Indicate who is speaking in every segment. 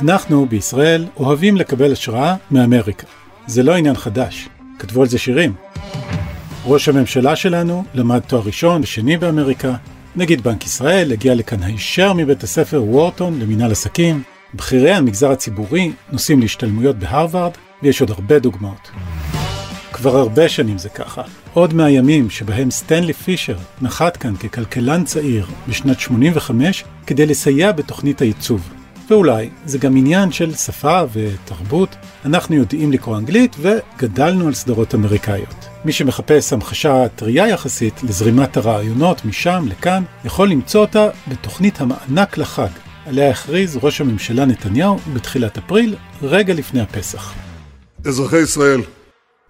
Speaker 1: אנחנו בישראל אוהבים לקבל השראה מאמריקה. זה לא עניין חדש, כתבו על זה שירים. ראש הממשלה שלנו למד תואר ראשון ושני באמריקה, נגיד בנק ישראל הגיע לכאן הישר מבית הספר וורטון למינהל עסקים, בכירי המגזר הציבורי נוסעים להשתלמויות בהרווארד, ויש עוד הרבה דוגמאות. כבר הרבה שנים זה ככה. עוד מהימים שבהם סטנלי פישר נחת כאן ככלכלן צעיר בשנת 85 כדי לסייע בתוכנית הייצוב. ואולי זה גם עניין של שפה ותרבות. אנחנו יודעים לקרוא אנגלית וגדלנו על סדרות אמריקאיות. מי שמחפש המחשה טריה יחסית לזרימת הרעיונות משם לכאן, יכול למצוא אותה בתוכנית המענק לחג, עליה הכריז ראש הממשלה נתניהו בתחילת אפריל, רגע לפני הפסח.
Speaker 2: אזרחי ישראל,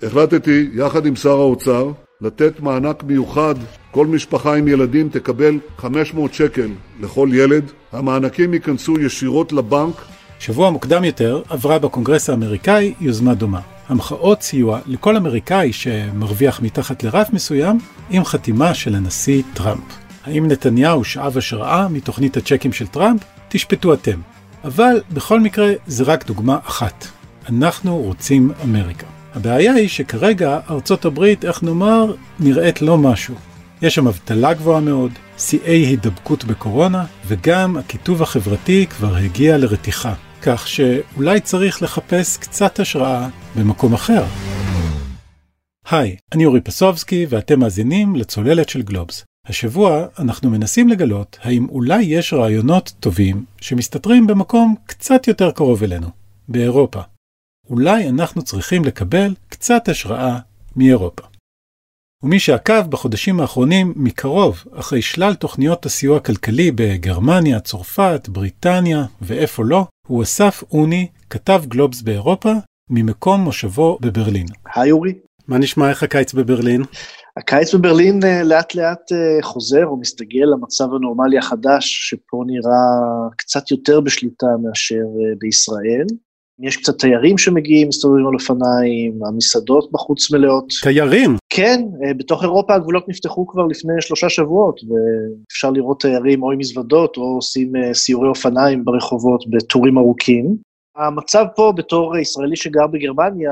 Speaker 2: החלטתי, יחד עם שר האוצר, לתת מענק מיוחד. כל משפחה עם ילדים תקבל 500 שקל לכל ילד. המענקים ייכנסו ישירות לבנק.
Speaker 1: שבוע מוקדם יותר עברה בקונגרס האמריקאי יוזמה דומה. המחאות סיוע לכל אמריקאי שמרוויח מתחת לרף מסוים עם חתימה של הנשיא טראמפ. האם נתניהו שאב השראה מתוכנית הצ'קים של טראמפ? תשפטו אתם. אבל בכל מקרה זה רק דוגמה אחת. אנחנו רוצים אמריקה. הבעיה היא שכרגע ארצות הברית, איך נאמר, נראית לא משהו. יש שם אבטלה גבוהה מאוד, שיאי הידבקות בקורונה, וגם הקיטוב החברתי כבר הגיע לרתיחה. כך שאולי צריך לחפש קצת השראה במקום אחר. היי, אני אורי פסובסקי ואתם מאזינים לצוללת של גלובס. השבוע אנחנו מנסים לגלות האם אולי יש רעיונות טובים שמסתתרים במקום קצת יותר קרוב אלינו, באירופה. אולי אנחנו צריכים לקבל קצת השראה מאירופה. ומי שעקב בחודשים האחרונים מקרוב אחרי שלל תוכניות הסיוע הכלכלי בגרמניה, צרפת, בריטניה ואיפה לא, הוא אסף אוני, כתב גלובס באירופה, ממקום מושבו בברלין.
Speaker 3: היי אורי.
Speaker 1: מה נשמע איך הקיץ בברלין?
Speaker 3: הקיץ בברלין אה, לאט לאט אה, חוזר או מסתגל למצב הנורמלי החדש, שפה נראה קצת יותר בשליטה מאשר אה, בישראל. יש קצת תיירים שמגיעים, מסתובבים על אופניים, המסעדות בחוץ מלאות.
Speaker 1: תיירים?
Speaker 3: כן, בתוך אירופה הגבולות נפתחו כבר לפני שלושה שבועות, ואפשר לראות תיירים או עם מזוודות או עושים סיורי אופניים ברחובות בטורים ארוכים. המצב פה בתור ישראלי שגר בגרמניה,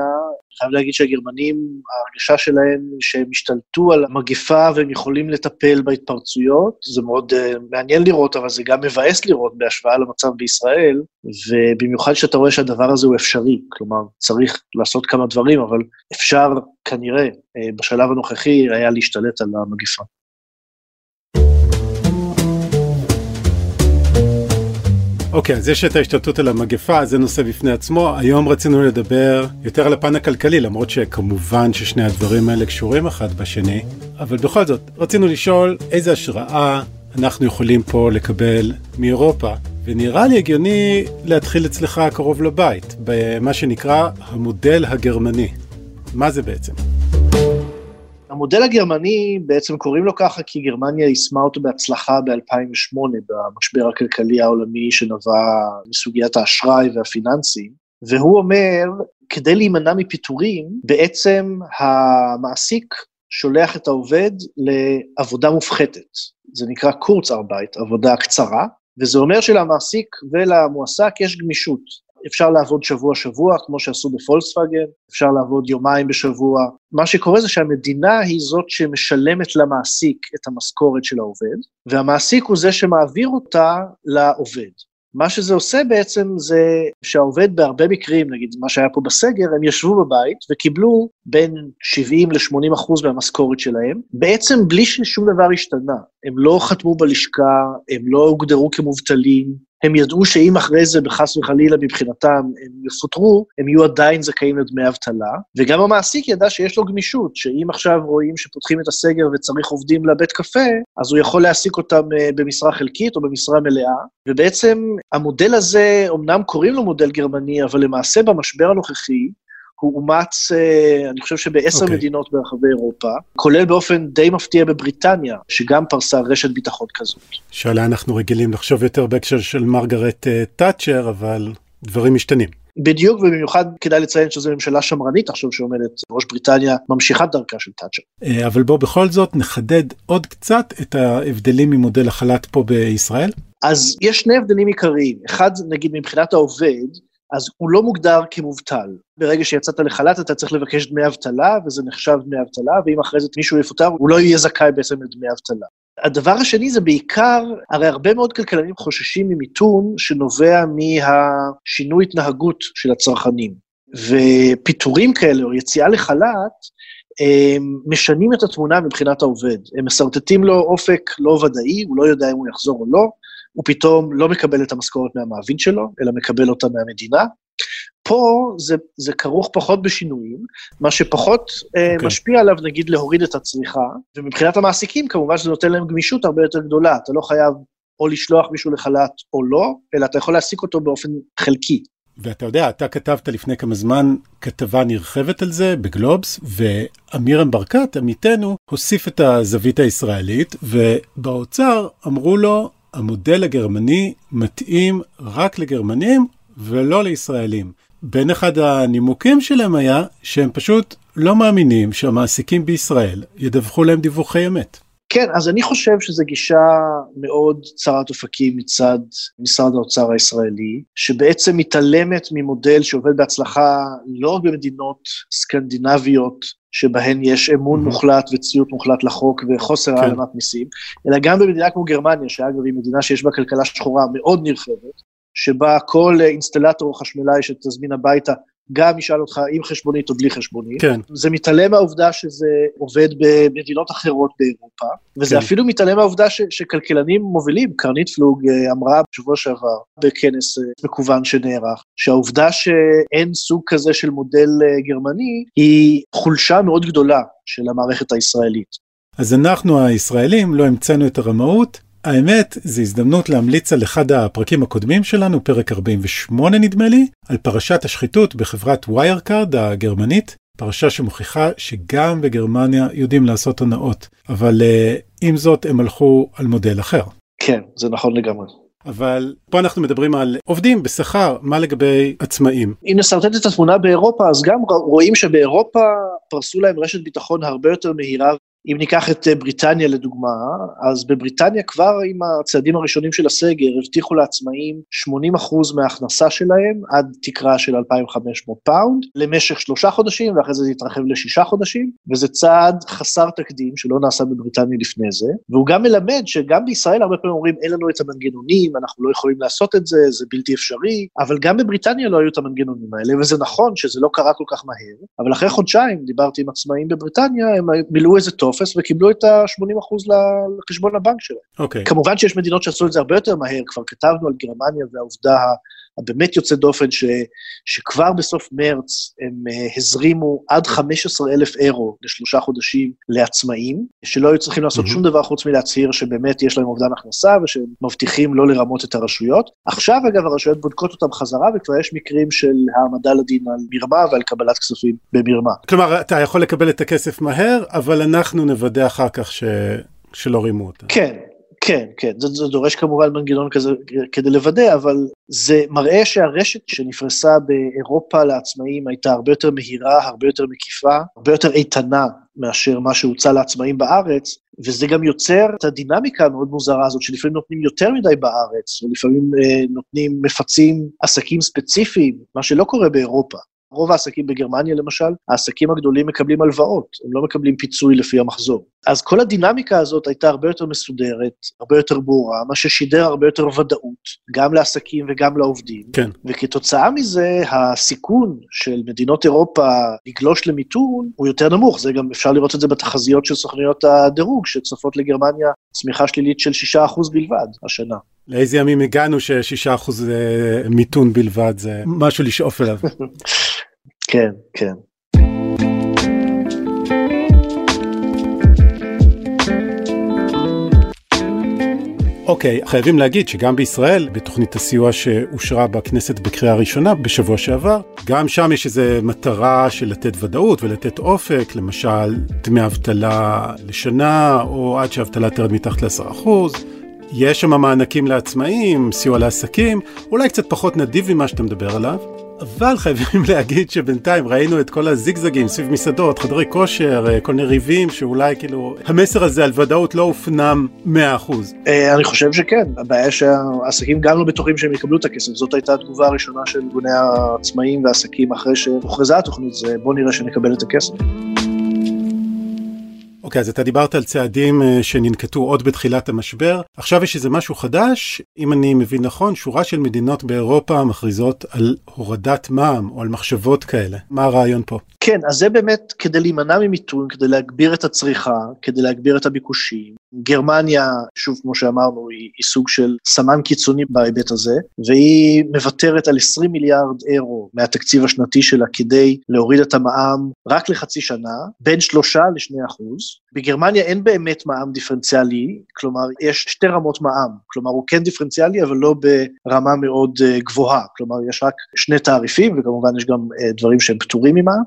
Speaker 3: אני חייב להגיד שהגרמנים, ההרגשה שלהם שהם השתלטו על המגפה והם יכולים לטפל בהתפרצויות, זה מאוד uh, מעניין לראות, אבל זה גם מבאס לראות בהשוואה למצב בישראל, ובמיוחד שאתה רואה שהדבר הזה הוא אפשרי, כלומר, צריך לעשות כמה דברים, אבל אפשר כנראה uh, בשלב הנוכחי היה להשתלט על המגפה.
Speaker 1: אוקיי, אז יש את ההשתלטות על המגפה, זה נושא בפני עצמו. היום רצינו לדבר יותר על הפן הכלכלי, למרות שכמובן ששני הדברים האלה קשורים אחד בשני, אבל בכל זאת, רצינו לשאול איזה השראה אנחנו יכולים פה לקבל מאירופה. ונראה לי הגיוני להתחיל אצלך קרוב לבית, במה שנקרא המודל הגרמני. מה זה בעצם?
Speaker 3: המודל הגרמני, בעצם קוראים לו ככה כי גרמניה יישמה אותו בהצלחה ב-2008, במשבר הכלכלי העולמי שנבע מסוגיית האשראי והפיננסים, והוא אומר, כדי להימנע מפיטורים, בעצם המעסיק שולח את העובד לעבודה מופחתת. זה נקרא קורצארבייט, עבודה קצרה, וזה אומר שלמעסיק ולמועסק יש גמישות. אפשר לעבוד שבוע-שבוע, כמו שעשו בפולקסווגן, אפשר לעבוד יומיים בשבוע. מה שקורה זה שהמדינה היא זאת שמשלמת למעסיק את המשכורת של העובד, והמעסיק הוא זה שמעביר אותה לעובד. מה שזה עושה בעצם זה שהעובד בהרבה מקרים, נגיד מה שהיה פה בסגר, הם ישבו בבית וקיבלו בין 70 ל-80 אחוז מהמשכורת שלהם, בעצם בלי ששום דבר השתנה. הם לא חתמו בלשכה, הם לא הוגדרו כמובטלים, הם ידעו שאם אחרי זה, בחס וחלילה מבחינתם, הם יפוטרו, הם יהיו עדיין זכאים לדמי אבטלה, וגם המעסיק ידע שיש לו גמישות, שאם עכשיו רואים שפותחים את הסגר וצריך עובדים לבית קפה, אז הוא יכול להעסיק אותם אה, במשרה חלקית או במשרה מלאה, ובעצם המודל הזה, אמנם קוראים לו מודל גרמני, אבל למעשה במשבר הנוכחי, הוא אומץ, אה, אני חושב שבעשר okay. אוקיי. מדינות ברחבי אירופה, כולל באופן די מפתיע בבריטניה, שגם פרסה רשת ביטחון כזאת.
Speaker 1: שעליה אנחנו רגילים לחשוב יותר בהקשר של מרגרט תאצ'ר, אבל דברים משתנים.
Speaker 3: בדיוק, ובמיוחד כדאי לציין שזו ממשלה שמרנית עכשיו שעומדת, ראש בריטניה ממשיכה דרכה של תאצ'ר.
Speaker 1: אה, אבל בוא בכל זאת נחדד עוד קצת את ההבדלים ממודל החל"ת פה בישראל.
Speaker 3: אז יש שני הבדלים עיקריים. אחד, נגיד מבחינת העובד, אז הוא לא מוגדר כמובטל. ברגע שיצאת לחל"ת אתה צריך לבקש דמי אבטלה, וזה נחשב דמי אבטלה, ואם אחרי זה מישהו יפוטר, הוא לא יהיה זכאי בעצם לדמי אבטלה. הדבר השני זה בעיקר, הרי הרבה מאוד כלכלנים חוששים ממיתון שנובע מהשינוי התנהגות של הצרכנים. ופיטורים כאלה, או יציאה לחל"ת, הם משנים את התמונה מבחינת העובד. הם מסרטטים לו אופק לא ודאי, הוא לא יודע אם הוא יחזור או לא, הוא פתאום לא מקבל את המשכורת מהמעביד שלו, אלא מקבל אותה מהמדינה. פה זה, זה כרוך פחות בשינויים, מה שפחות okay. אה, אוקיי. משפיע עליו, נגיד, להוריד את הצריכה, ומבחינת המעסיקים, כמובן שזה נותן להם גמישות הרבה יותר גדולה. אתה לא חייב או לשלוח מישהו לחל"ת או לא, אלא אתה יכול להעסיק אותו באופן חלקי.
Speaker 1: ואתה יודע, אתה כתבת לפני כמה זמן כתבה נרחבת על זה בגלובס, ואמירם ברקת, עמיתנו, הוסיף את הזווית הישראלית, ובאוצר אמרו לו, המודל הגרמני מתאים רק לגרמנים ולא לישראלים. בין אחד הנימוקים שלהם היה שהם פשוט לא מאמינים שהמעסיקים בישראל ידווחו להם דיווחי אמת.
Speaker 3: כן, אז אני חושב שזו גישה מאוד צרת אופקים מצד משרד האוצר הישראלי, שבעצם מתעלמת ממודל שעובד בהצלחה לא רק במדינות סקנדינביות, שבהן יש אמון mm-hmm. מוחלט וציות מוחלט לחוק וחוסר כן. העלמת מיסים, אלא גם במדינה כמו גרמניה, שאגב היא מדינה שיש בה כלכלה שחורה מאוד נרחבת, שבה כל אינסטלטור או חשמלאי שתזמין הביתה גם ישאל אותך עם חשבונית או בלי חשבונית.
Speaker 1: כן.
Speaker 3: זה מתעלם מהעובדה שזה עובד במדינות אחרות באירופה, וזה כן. אפילו מתעלם מהעובדה ש, שכלכלנים מובילים, קרנית פלוג אה, אמרה בשבוע שעבר בכנס אה, מקוון שנערך, שהעובדה שאין סוג כזה של מודל אה, גרמני היא חולשה מאוד גדולה של המערכת הישראלית.
Speaker 1: אז אנחנו הישראלים לא המצאנו את הרמאות, האמת, זו הזדמנות להמליץ על אחד הפרקים הקודמים שלנו, פרק 48 נדמה לי, על פרשת השחיתות בחברת ויירקארד הגרמנית, פרשה שמוכיחה שגם בגרמניה יודעים לעשות הונאות, אבל אה, עם זאת הם הלכו על מודל אחר.
Speaker 3: כן, זה נכון לגמרי.
Speaker 1: אבל פה אנחנו מדברים על עובדים בשכר, מה לגבי עצמאים?
Speaker 3: אם נסרטט את התמונה באירופה, אז גם רואים שבאירופה פרסו להם רשת ביטחון הרבה יותר מהירה אם ניקח את אה, בריטניה לדוגמה, אז בבריטניה כבר עם הצעדים הראשונים של הסגר הבטיחו לעצמאים 80% מההכנסה שלהם עד תקרה של 2,500 פאונד למשך שלושה חודשים, ואחרי זה זה יתרחב לשישה חודשים, וזה צעד חסר תקדים שלא נעשה בבריטניה לפני זה, והוא גם מלמד שגם בישראל הרבה פעמים אומרים אין לנו את המנגנונים, אנחנו לא יכולים לעשות את זה, זה בלתי אפשרי, אבל גם בבריטניה לא היו את המנגנונים האלה, וזה נכון שזה לא קרה כל כך מהר, אבל אחרי חודשיים, דיברתי עם עצמאים בבריטניה, הם מילאו איזה טוב טופס וקיבלו את ה-80% לחשבון הבנק שלהם.
Speaker 1: אוקיי. Okay.
Speaker 3: כמובן שיש מדינות שעשו את זה הרבה יותר מהר, כבר כתבנו על גרמניה והעובדה הבאמת יוצא דופן, ש, שכבר בסוף מרץ הם uh, הזרימו עד 15 אלף אירו לשלושה חודשים לעצמאים, שלא היו צריכים לעשות mm-hmm. שום דבר חוץ מלהצהיר שבאמת יש להם אובדן הכנסה ושהם מבטיחים לא לרמות את הרשויות. עכשיו, אגב, הרשויות בודקות אותם חזרה, וכבר יש מקרים של העמדה לדין על מרמה ועל קבלת כספים במרמה.
Speaker 1: כלומר, אתה יכול לקבל את הכסף מהר, אבל אנחנו נוודא אחר כך ש... שלא רימו אותה.
Speaker 3: כן, כן, כן, זה, זה דורש כמובן מנגנון כזה כדי לוודא, אבל זה מראה שהרשת שנפרסה באירופה לעצמאים הייתה הרבה יותר מהירה, הרבה יותר מקיפה, הרבה יותר איתנה מאשר מה שהוצע לעצמאים בארץ, וזה גם יוצר את הדינמיקה המאוד מוזרה הזאת, שלפעמים נותנים יותר מדי בארץ, ולפעמים אה, נותנים, מפצים עסקים ספציפיים, מה שלא קורה באירופה. רוב העסקים בגרמניה למשל, העסקים הגדולים מקבלים הלוואות, הם לא מקבלים פיצוי לפי המחזור. אז כל הדינמיקה הזאת הייתה הרבה יותר מסודרת, הרבה יותר ברורה, מה ששידר הרבה יותר ודאות, גם לעסקים וגם לעובדים.
Speaker 1: כן.
Speaker 3: וכתוצאה מזה, הסיכון של מדינות אירופה לגלוש למיתון הוא יותר נמוך, זה גם אפשר לראות את זה בתחזיות של סוכניות הדירוג, שצופות לגרמניה צמיחה שלילית של 6% בלבד השנה.
Speaker 1: לאיזה ימים הגענו ש-6% מיתון בלבד, זה משהו לשאוף אליו.
Speaker 3: כן, כן.
Speaker 1: אוקיי, okay, חייבים להגיד שגם בישראל, בתוכנית הסיוע שאושרה בכנסת בקריאה ראשונה בשבוע שעבר, גם שם יש איזו מטרה של לתת ודאות ולתת אופק, למשל דמי אבטלה לשנה, או עד שהאבטלה תרד מתחת ל-10%. יש שם מענקים לעצמאים, סיוע לעסקים, אולי קצת פחות נדיב ממה שאתה מדבר עליו, אבל חייבים להגיד שבינתיים ראינו את כל הזיגזגים סביב מסעדות, חדרי כושר, אה, כל מיני ריבים, שאולי כאילו המסר הזה על ודאות לא הופנם 100%.
Speaker 3: אה, אני חושב שכן, הבעיה שהעסקים גם לא בטוחים שהם יקבלו את הכסף, זאת הייתה התגובה הראשונה של ארגוני העצמאים והעסקים אחרי שהוכרזה התוכנית, זה בוא נראה שנקבל את הכסף.
Speaker 1: אוקיי, okay, אז אתה דיברת על צעדים uh, שננקטו עוד בתחילת המשבר. עכשיו יש איזה משהו חדש, אם אני מבין נכון, שורה של מדינות באירופה מכריזות על הורדת מע"מ או על מחשבות כאלה. מה הרעיון פה?
Speaker 3: כן, אז זה באמת כדי להימנע ממיתון, כדי להגביר את הצריכה, כדי להגביר את הביקושים. גרמניה, שוב, כמו שאמרנו, היא, היא סוג של סמן קיצוני בהיבט הזה, והיא מוותרת על 20 מיליארד אירו מהתקציב השנתי שלה כדי להוריד את המע"מ רק לחצי שנה, בין שלושה לשני אחוז. בגרמניה אין באמת מע"מ דיפרנציאלי, כלומר, יש שתי רמות מע"מ, כלומר, הוא כן דיפרנציאלי, אבל לא ברמה מאוד uh, גבוהה, כלומר, יש רק שני תעריפים, וכמובן יש גם uh, דברים שהם פטורים ממע"מ,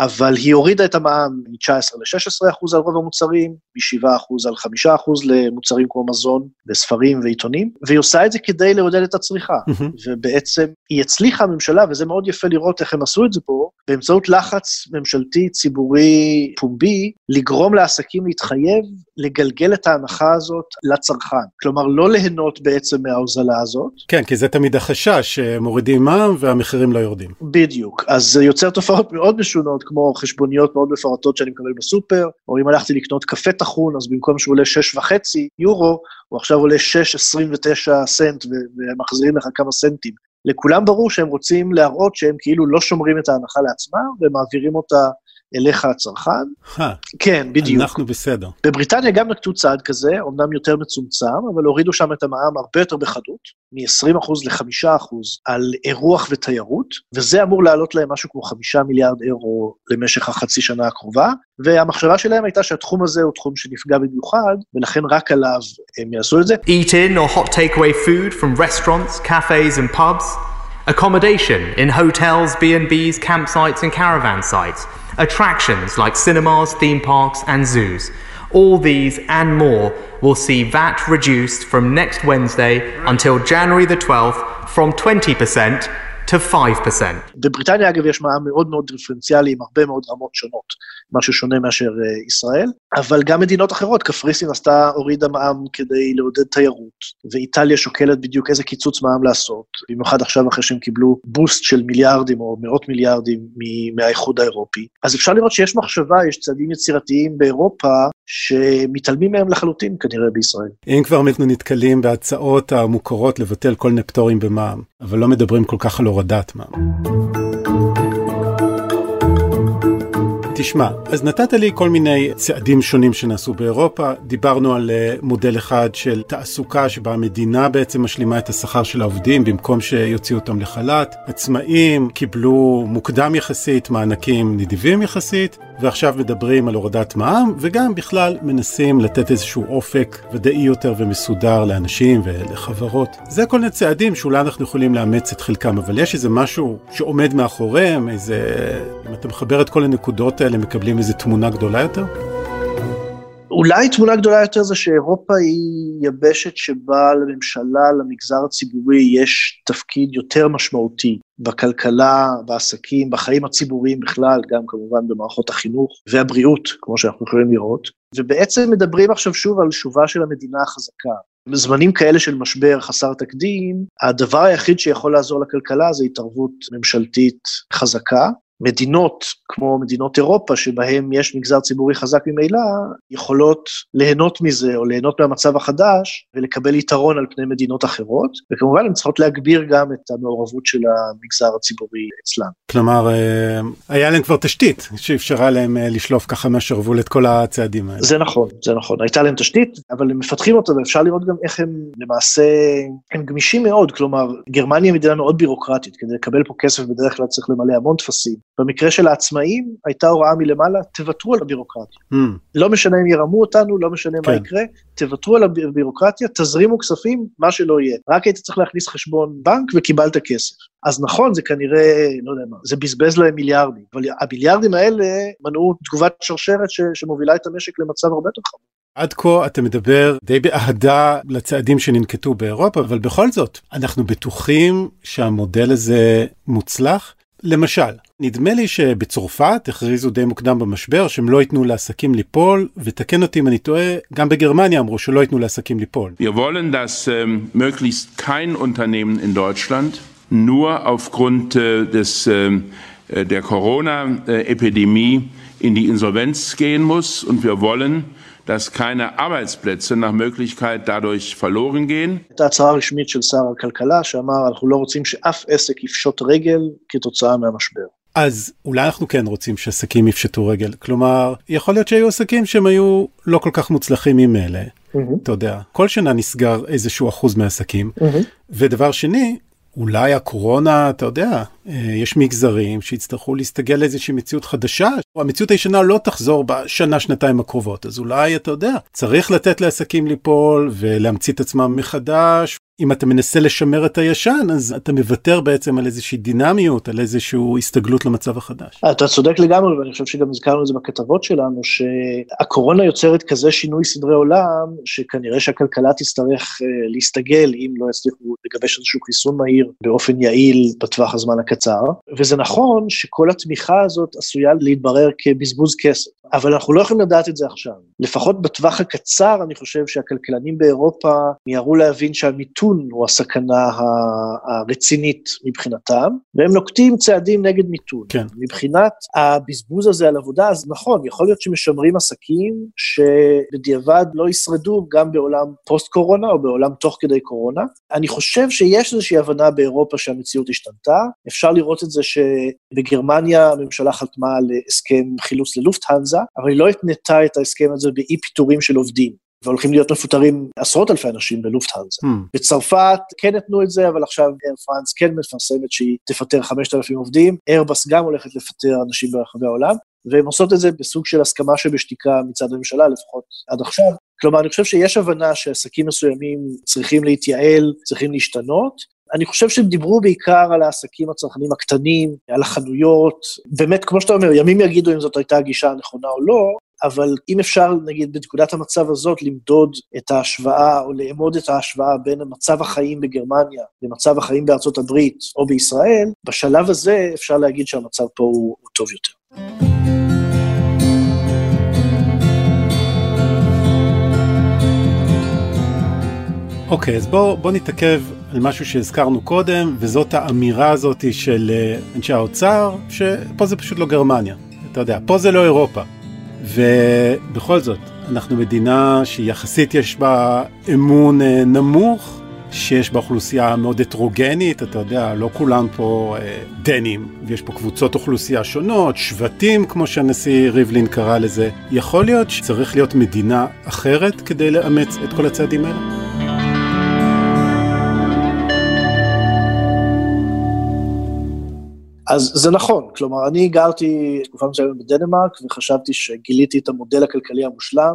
Speaker 3: אבל היא הורידה את המע"מ מ-19 ל-16 אחוז על רוב המוצרים, מ-7 אחוז על 5 אחוז למוצרים כמו מזון וספרים ועיתונים, והיא עושה את זה כדי לעודד את הצריכה. ובעצם היא הצליחה, הממשלה, וזה מאוד יפה לראות איך הם עשו את זה פה, באמצעות לחץ ממשלתי ציבורי פומבי, לגרום לעסקים להתחייב לגלגל את ההנחה הזאת לצרכן. כלומר, לא ליהנות בעצם מההוזלה הזאת.
Speaker 1: כן, כי זה תמיד החשש, שמורידים מע"מ והמחירים לא יורדים.
Speaker 3: בדיוק. אז זה יוצר תופעות מאוד משונות, כמו חשבוניות מאוד מפורטות שאני מקבל בסופר, או אם הלכתי לקנות קפה טחון, אז במקום שהוא עולה 6.5 יורו, הוא עכשיו עולה 6.29 סנט, ומחזירים לך כמה סנטים. לכולם ברור שהם רוצים להראות שהם כאילו לא שומרים את ההנחה לעצמם, ומעבירים אותה אליך הצרכן. כן, בדיוק.
Speaker 1: אנחנו בסדר.
Speaker 3: בבריטניה גם נקטו צעד כזה, אמנם יותר מצומצם, אבל הורידו שם את המע"מ הרבה יותר בחדות, מ-20% ל-5% על אירוח ותיירות, וזה אמור לעלות להם משהו כמו 5 מיליארד אירו למשך החצי שנה הקרובה, והמחשבה שלהם הייתה שהתחום הזה הוא תחום שנפגע במיוחד, ולכן רק עליו הם יעשו את זה.
Speaker 4: Eat in or hot takeaway food from restaurants, cafes and pubs. Accommodation in hotels, B&Bs, campsites and caravan sites. Attractions like cinemas, theme parks, and zoos. All these and more will see VAT reduced from next Wednesday until January the 12th from 20% to 5%.
Speaker 3: בבריטניה אגב יש מע"מ מאוד מאוד דיפרנציאלי עם הרבה מאוד רמות שונות, משהו שונה מאשר uh, ישראל, אבל גם מדינות אחרות, קפריסין עשתה, הורידה מע"מ כדי לעודד תיירות, ואיטליה שוקלת בדיוק איזה קיצוץ מע"מ לעשות, במיוחד עכשיו אחרי שהם קיבלו בוסט של מיליארדים או מאות מיליארדים מהאיחוד האירופי. אז אפשר לראות שיש מחשבה, יש צעדים יצירתיים באירופה שמתעלמים מהם לחלוטין כנראה בישראל.
Speaker 1: אם כבר אנחנו נתקלים בהצעות המוכרות לבטל כל מיני פטורים במע"מ, אבל לא מדברים כל כך על הורדת מע"מ. תשמע, אז נתת לי כל מיני צעדים שונים שנעשו באירופה, דיברנו על אה, מודל אחד של תעסוקה שבה המדינה בעצם משלימה את השכר של העובדים במקום שיוציאו אותם לחל"ת, עצמאים קיבלו מוקדם יחסית מענקים נדיבים יחסית, ועכשיו מדברים על הורדת מע"מ, וגם בכלל מנסים לתת איזשהו אופק ודאי יותר ומסודר לאנשים ולחברות. זה כל מיני צעדים שאולי אנחנו יכולים לאמץ את חלקם, אבל יש איזה משהו שעומד מאחוריהם, איזה... אם אתה מחבר את כל הנקודות האלה, מקבלים איזה תמונה גדולה יותר?
Speaker 3: אולי תמונה גדולה יותר זה שאירופה היא יבשת שבה לממשלה, למגזר הציבורי, יש תפקיד יותר משמעותי בכלכלה, בעסקים, בחיים הציבוריים בכלל, גם כמובן במערכות החינוך והבריאות, כמו שאנחנו יכולים לראות. ובעצם מדברים עכשיו שוב על שובה של המדינה החזקה. בזמנים כאלה של משבר חסר תקדים, הדבר היחיד שיכול לעזור לכלכלה זה התערבות ממשלתית חזקה, מדינות כמו מדינות אירופה, שבהן יש מגזר ציבורי חזק ממילא, יכולות ליהנות מזה או ליהנות מהמצב החדש ולקבל יתרון על פני מדינות אחרות, וכמובן הן צריכות להגביר גם את המעורבות של המגזר הציבורי אצלן.
Speaker 1: כלומר, אה, היה להם כבר תשתית שאפשרה להם אה, לשלוף ככה מהשרוול את כל הצעדים האלה.
Speaker 3: זה נכון, זה נכון. הייתה להם תשתית, אבל הם מפתחים אותה, ואפשר לראות גם איך הם למעשה, הם גמישים מאוד, כלומר, גרמניה היא מדינה מאוד בירוקרטית, כדי לקבל פה כסף בדרך כלל צריך למלא המון טפסים. במקרה של העצמאים, הייתה הוראה מלמעלה, תוותרו על הבירוקרטיה. Mm. לא משנה אם ירמו אותנו, לא משנה כן. מה יקרה, תוותרו על הבירוקרטיה, תזרימו כספים, מה שלא יהיה. רק היית צריך להכניס חשבון בנק וקיבלת כסף. אז נכון, זה כנראה, לא יודע מה, זה בזבז להם מיליארדים, אבל המיליארדים האלה מנעו תגובת שרשרת ש, שמובילה את המשק למצב הרבה יותר חמור.
Speaker 1: עד כה אתה מדבר די באהדה לצעדים שננקטו באירופה, אבל בכל זאת, אנחנו בטוחים שהמודל הזה מוצלח? למשל, נדמה לי שבצרפת הכריזו די מוקדם במשבר שהם לא ייתנו לעסקים ליפול, ותקן אותי אם אני טועה, גם בגרמניה אמרו שלא ייתנו לעסקים ליפול.
Speaker 5: Wir wollen, dass äh, möglichst kein Unternehmen in Deutschland nur aufgrund äh, des, äh, der Corona-Epidemie in die Insolvenz gehen muss und wir wollen, dass keine Arbeitsplätze nach Möglichkeit dadurch verloren gehen.
Speaker 3: הייתה הצהרה רשמית של שר הכלכלה שאמר אנחנו לא רוצים שאף עסק יפשוט רגל כתוצאה מהמשבר.
Speaker 1: אז אולי אנחנו כן רוצים שעסקים יפשטו רגל. כלומר, יכול להיות שהיו עסקים שהם היו לא כל כך מוצלחים ממילא. Mm-hmm. אתה יודע, כל שנה נסגר איזשהו אחוז מהעסקים. Mm-hmm. ודבר שני, אולי הקורונה, אתה יודע, יש מגזרים שיצטרכו להסתגל לאיזושהי מציאות חדשה, המציאות הישנה לא תחזור בשנה שנתיים הקרובות, אז אולי אתה יודע, צריך לתת לעסקים ליפול ולהמציא את עצמם מחדש. אם אתה מנסה לשמר את הישן אז אתה מוותר בעצם על איזושהי דינמיות על איזושהי הסתגלות למצב החדש.
Speaker 3: אתה צודק לגמרי ואני חושב שגם הזכרנו את זה בכתבות שלנו שהקורונה יוצרת כזה שינוי סדרי עולם שכנראה שהכלכלה תצטרך להסתגל אם לא יצליחו לגבש איזשהו חיסון מהיר באופן יעיל בטווח הזמן הקצר וזה נכון שכל התמיכה הזאת עשויה להתברר כבזבוז כסף. אבל אנחנו לא יכולים לדעת את זה עכשיו. לפחות בטווח הקצר, אני חושב שהכלכלנים באירופה מיהרו להבין שהמיתון הוא הסכנה הרצינית מבחינתם, והם נוקטים צעדים נגד מיתון.
Speaker 1: כן.
Speaker 3: מבחינת הבזבוז הזה על עבודה, אז נכון, יכול להיות שמשמרים עסקים שבדיעבד לא ישרדו גם בעולם פוסט-קורונה או בעולם תוך כדי קורונה. אני חושב שיש איזושהי הבנה באירופה שהמציאות השתנתה. אפשר לראות את זה שבגרמניה הממשלה חתמה על הסכם חילוץ ללופטהנזה, אבל היא לא התנתה את ההסכם הזה באי פיטורים של עובדים. והולכים להיות מפוטרים עשרות אלפי אנשים בלופטהנזה. Hmm. בצרפת כן נתנו את זה, אבל עכשיו אייר פרנס כן מפרסמת שהיא תפטר 5,000 עובדים, איירבס גם הולכת לפטר אנשים ברחבי העולם, והן עושות את זה בסוג של הסכמה שבשתיקה מצד הממשלה, לפחות עד עכשיו. כלומר, אני חושב שיש הבנה שעסקים מסוימים צריכים להתייעל, צריכים להשתנות, אני חושב שהם דיברו בעיקר על העסקים הצרכנים הקטנים, על החנויות, באמת, כמו שאתה אומר, ימים יגידו אם זאת הייתה הגישה הנכונה או לא, אבל אם אפשר, נגיד, בנקודת המצב הזאת, למדוד את ההשוואה, או לאמוד את ההשוואה בין מצב החיים בגרמניה למצב החיים בארצות הברית או בישראל, בשלב הזה אפשר להגיד שהמצב פה הוא, הוא טוב יותר.
Speaker 1: אוקיי, okay, אז בואו בוא נתעכב על משהו שהזכרנו קודם, וזאת האמירה הזאת של אנשי האוצר, שפה זה פשוט לא גרמניה. אתה יודע, פה זה לא אירופה. ובכל זאת, אנחנו מדינה שיחסית יש בה אמון נמוך, שיש בה אוכלוסייה מאוד הטרוגנית, אתה יודע, לא כולם פה אה, דנים, ויש פה קבוצות אוכלוסייה שונות, שבטים, כמו שהנשיא ריבלין קרא לזה. יכול להיות שצריך להיות מדינה אחרת כדי לאמץ את כל הצעדים האלה?
Speaker 3: אז זה נכון, כלומר, אני גרתי תקופה מסוימת בדנמרק וחשבתי שגיליתי את המודל הכלכלי המושלם.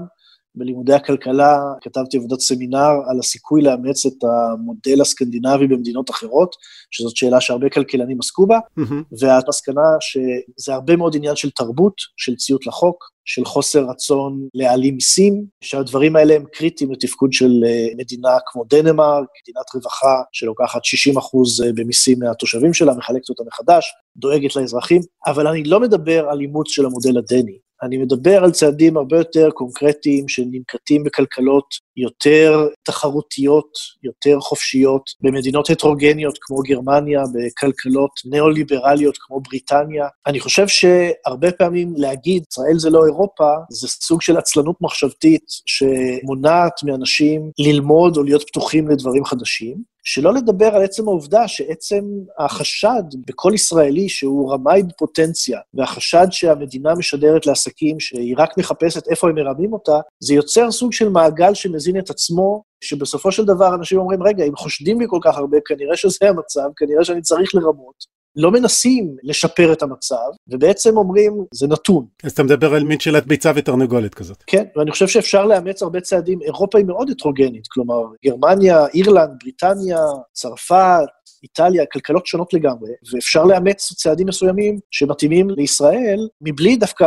Speaker 3: בלימודי הכלכלה כתבתי עבודת סמינר על הסיכוי לאמץ את המודל הסקנדינבי במדינות אחרות, שזאת שאלה שהרבה כלכלנים עסקו בה, mm-hmm. והמסקנה שזה הרבה מאוד עניין של תרבות, של ציות לחוק, של חוסר רצון להעלים מיסים, שהדברים האלה הם קריטיים לתפקוד של אה, מדינה כמו דנמרק, מדינת רווחה שלוקחת 60 אחוז אה, במיסים מהתושבים שלה, מחלקת אותה מחדש, דואגת לאזרחים, אבל אני לא מדבר על אימוץ של המודל הדני. אני מדבר על צעדים הרבה יותר קונקרטיים שננקטים בכלכלות יותר תחרותיות, יותר חופשיות, במדינות הטרוגניות כמו גרמניה, בכלכלות ניאו-ליברליות כמו בריטניה. אני חושב שהרבה פעמים להגיד, ישראל זה לא אירופה, זה סוג של עצלנות מחשבתית שמונעת מאנשים ללמוד או להיות פתוחים לדברים חדשים. שלא לדבר על עצם העובדה שעצם החשד בכל ישראלי שהוא רמאי בפוטנציה, והחשד שהמדינה משדרת לעסקים שהיא רק מחפשת איפה הם מרמים אותה, זה יוצר סוג של מעגל שמזין את עצמו, שבסופו של דבר אנשים אומרים, רגע, אם חושדים לי כל כך הרבה, כנראה שזה המצב, כנראה שאני צריך לרמות. לא מנסים לשפר את המצב, ובעצם אומרים, זה נתון.
Speaker 1: אז אתה מדבר על מין שאלת ביצה ותרנגולת כזאת.
Speaker 3: כן, ואני חושב שאפשר לאמץ הרבה צעדים. אירופה היא מאוד הטרוגנית, כלומר, גרמניה, אירלנד, בריטניה, צרפת, איטליה, כלכלות שונות לגמרי, ואפשר לאמץ צעדים מסוימים שמתאימים לישראל, מבלי דווקא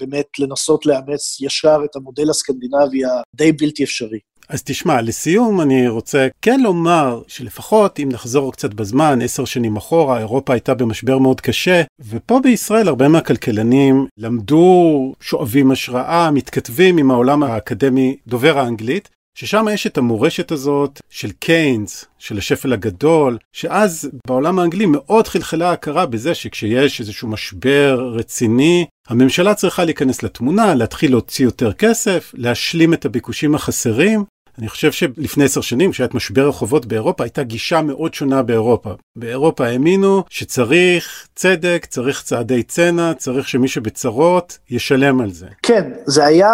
Speaker 3: באמת לנסות לאמץ ישר את המודל הסקנדינבי הדי בלתי אפשרי.
Speaker 1: אז תשמע, לסיום אני רוצה כן לומר שלפחות אם נחזור קצת בזמן, עשר שנים אחורה, אירופה הייתה במשבר מאוד קשה, ופה בישראל הרבה מהכלכלנים למדו, שואבים השראה, מתכתבים עם העולם האקדמי דובר האנגלית, ששם יש את המורשת הזאת של קיינס, של השפל הגדול, שאז בעולם האנגלי מאוד חלחלה הכרה בזה שכשיש איזשהו משבר רציני, הממשלה צריכה להיכנס לתמונה, להתחיל להוציא יותר כסף, להשלים את הביקושים החסרים, אני חושב שלפני עשר שנים, כשהיה את משבר החובות באירופה, הייתה גישה מאוד שונה באירופה. באירופה האמינו שצריך צדק, צריך צעדי צנע, צריך שמי שבצרות ישלם על זה.
Speaker 3: כן, זה היה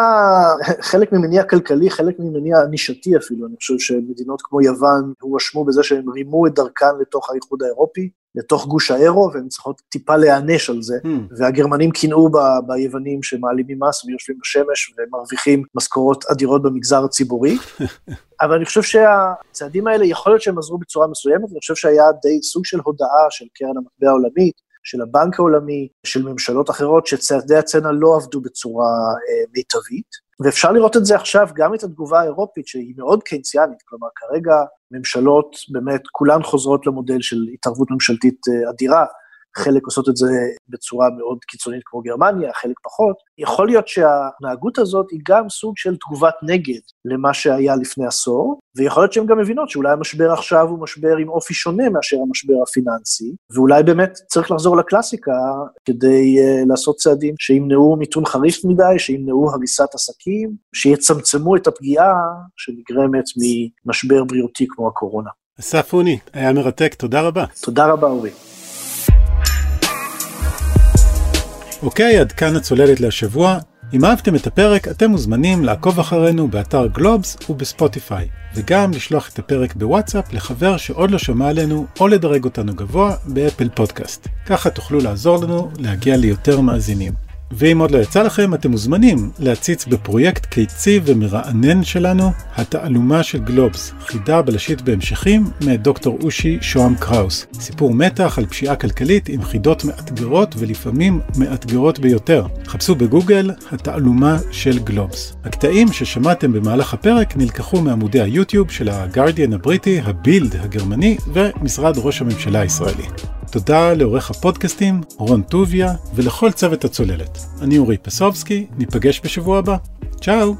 Speaker 3: חלק ממניע כלכלי, חלק ממניע נישתי אפילו. אני חושב שמדינות כמו יוון הואשמו בזה שהם רימו את דרכן לתוך האיחוד האירופי. לתוך גוש האירו, והן צריכות טיפה להיענש על זה. Hmm. והגרמנים קינאו ב- ביוונים שמעלימים מס ויושבים בשמש ומרוויחים משכורות אדירות במגזר הציבורי. אבל אני חושב שהצעדים האלה, יכול להיות שהם עזרו בצורה מסוימת, ואני חושב שהיה די סוג של הודעה של קרן המטבע העולמית, של הבנק העולמי, של ממשלות אחרות, שצעדי הצנע לא עבדו בצורה אה, מיטבית. ואפשר לראות את זה עכשיו, גם את התגובה האירופית, שהיא מאוד קיינסיאנית, כלומר, כרגע ממשלות, באמת, כולן חוזרות למודל של התערבות ממשלתית אה, אדירה, חלק עושות את זה בצורה מאוד קיצונית כמו גרמניה, חלק פחות. יכול להיות שההתנהגות הזאת היא גם סוג של תגובת נגד למה שהיה לפני עשור, ויכול להיות שהן גם מבינות שאולי המשבר עכשיו הוא משבר עם אופי שונה מאשר המשבר הפיננסי, ואולי באמת צריך לחזור לקלאסיקה כדי uh, לעשות צעדים שימנעו מיתון חריף מדי, שימנעו הריסת עסקים, שיצמצמו את הפגיעה שנגרמת ממשבר בריאותי כמו הקורונה.
Speaker 1: אסף אוני, היה מרתק, תודה רבה.
Speaker 3: תודה רבה, אורי.
Speaker 1: אוקיי, עד כאן הצוללת להשבוע. אם אהבתם את הפרק, אתם מוזמנים לעקוב אחרינו באתר גלובס ובספוטיפיי, וגם לשלוח את הפרק בוואטסאפ לחבר שעוד לא שמע עלינו, או לדרג אותנו גבוה באפל פודקאסט. ככה תוכלו לעזור לנו להגיע ליותר מאזינים. ואם עוד לא יצא לכם, אתם מוזמנים להציץ בפרויקט קיצי ומרענן שלנו, התעלומה של גלובס, חידה בלשית בהמשכים, מאת דוקטור אושי שוהם קראוס. סיפור מתח על פשיעה כלכלית עם חידות מאתגרות ולפעמים מאתגרות ביותר. חפשו בגוגל התעלומה של גלובס. הקטעים ששמעתם במהלך הפרק נלקחו מעמודי היוטיוב של הגרדיאן הבריטי, הבילד הגרמני ומשרד ראש הממשלה הישראלי. תודה לעורך הפודקאסטים, רון טוביה, ולכל צוות הצוללת. אני אורי פסובסקי, ניפגש בשבוע הבא. צ'או!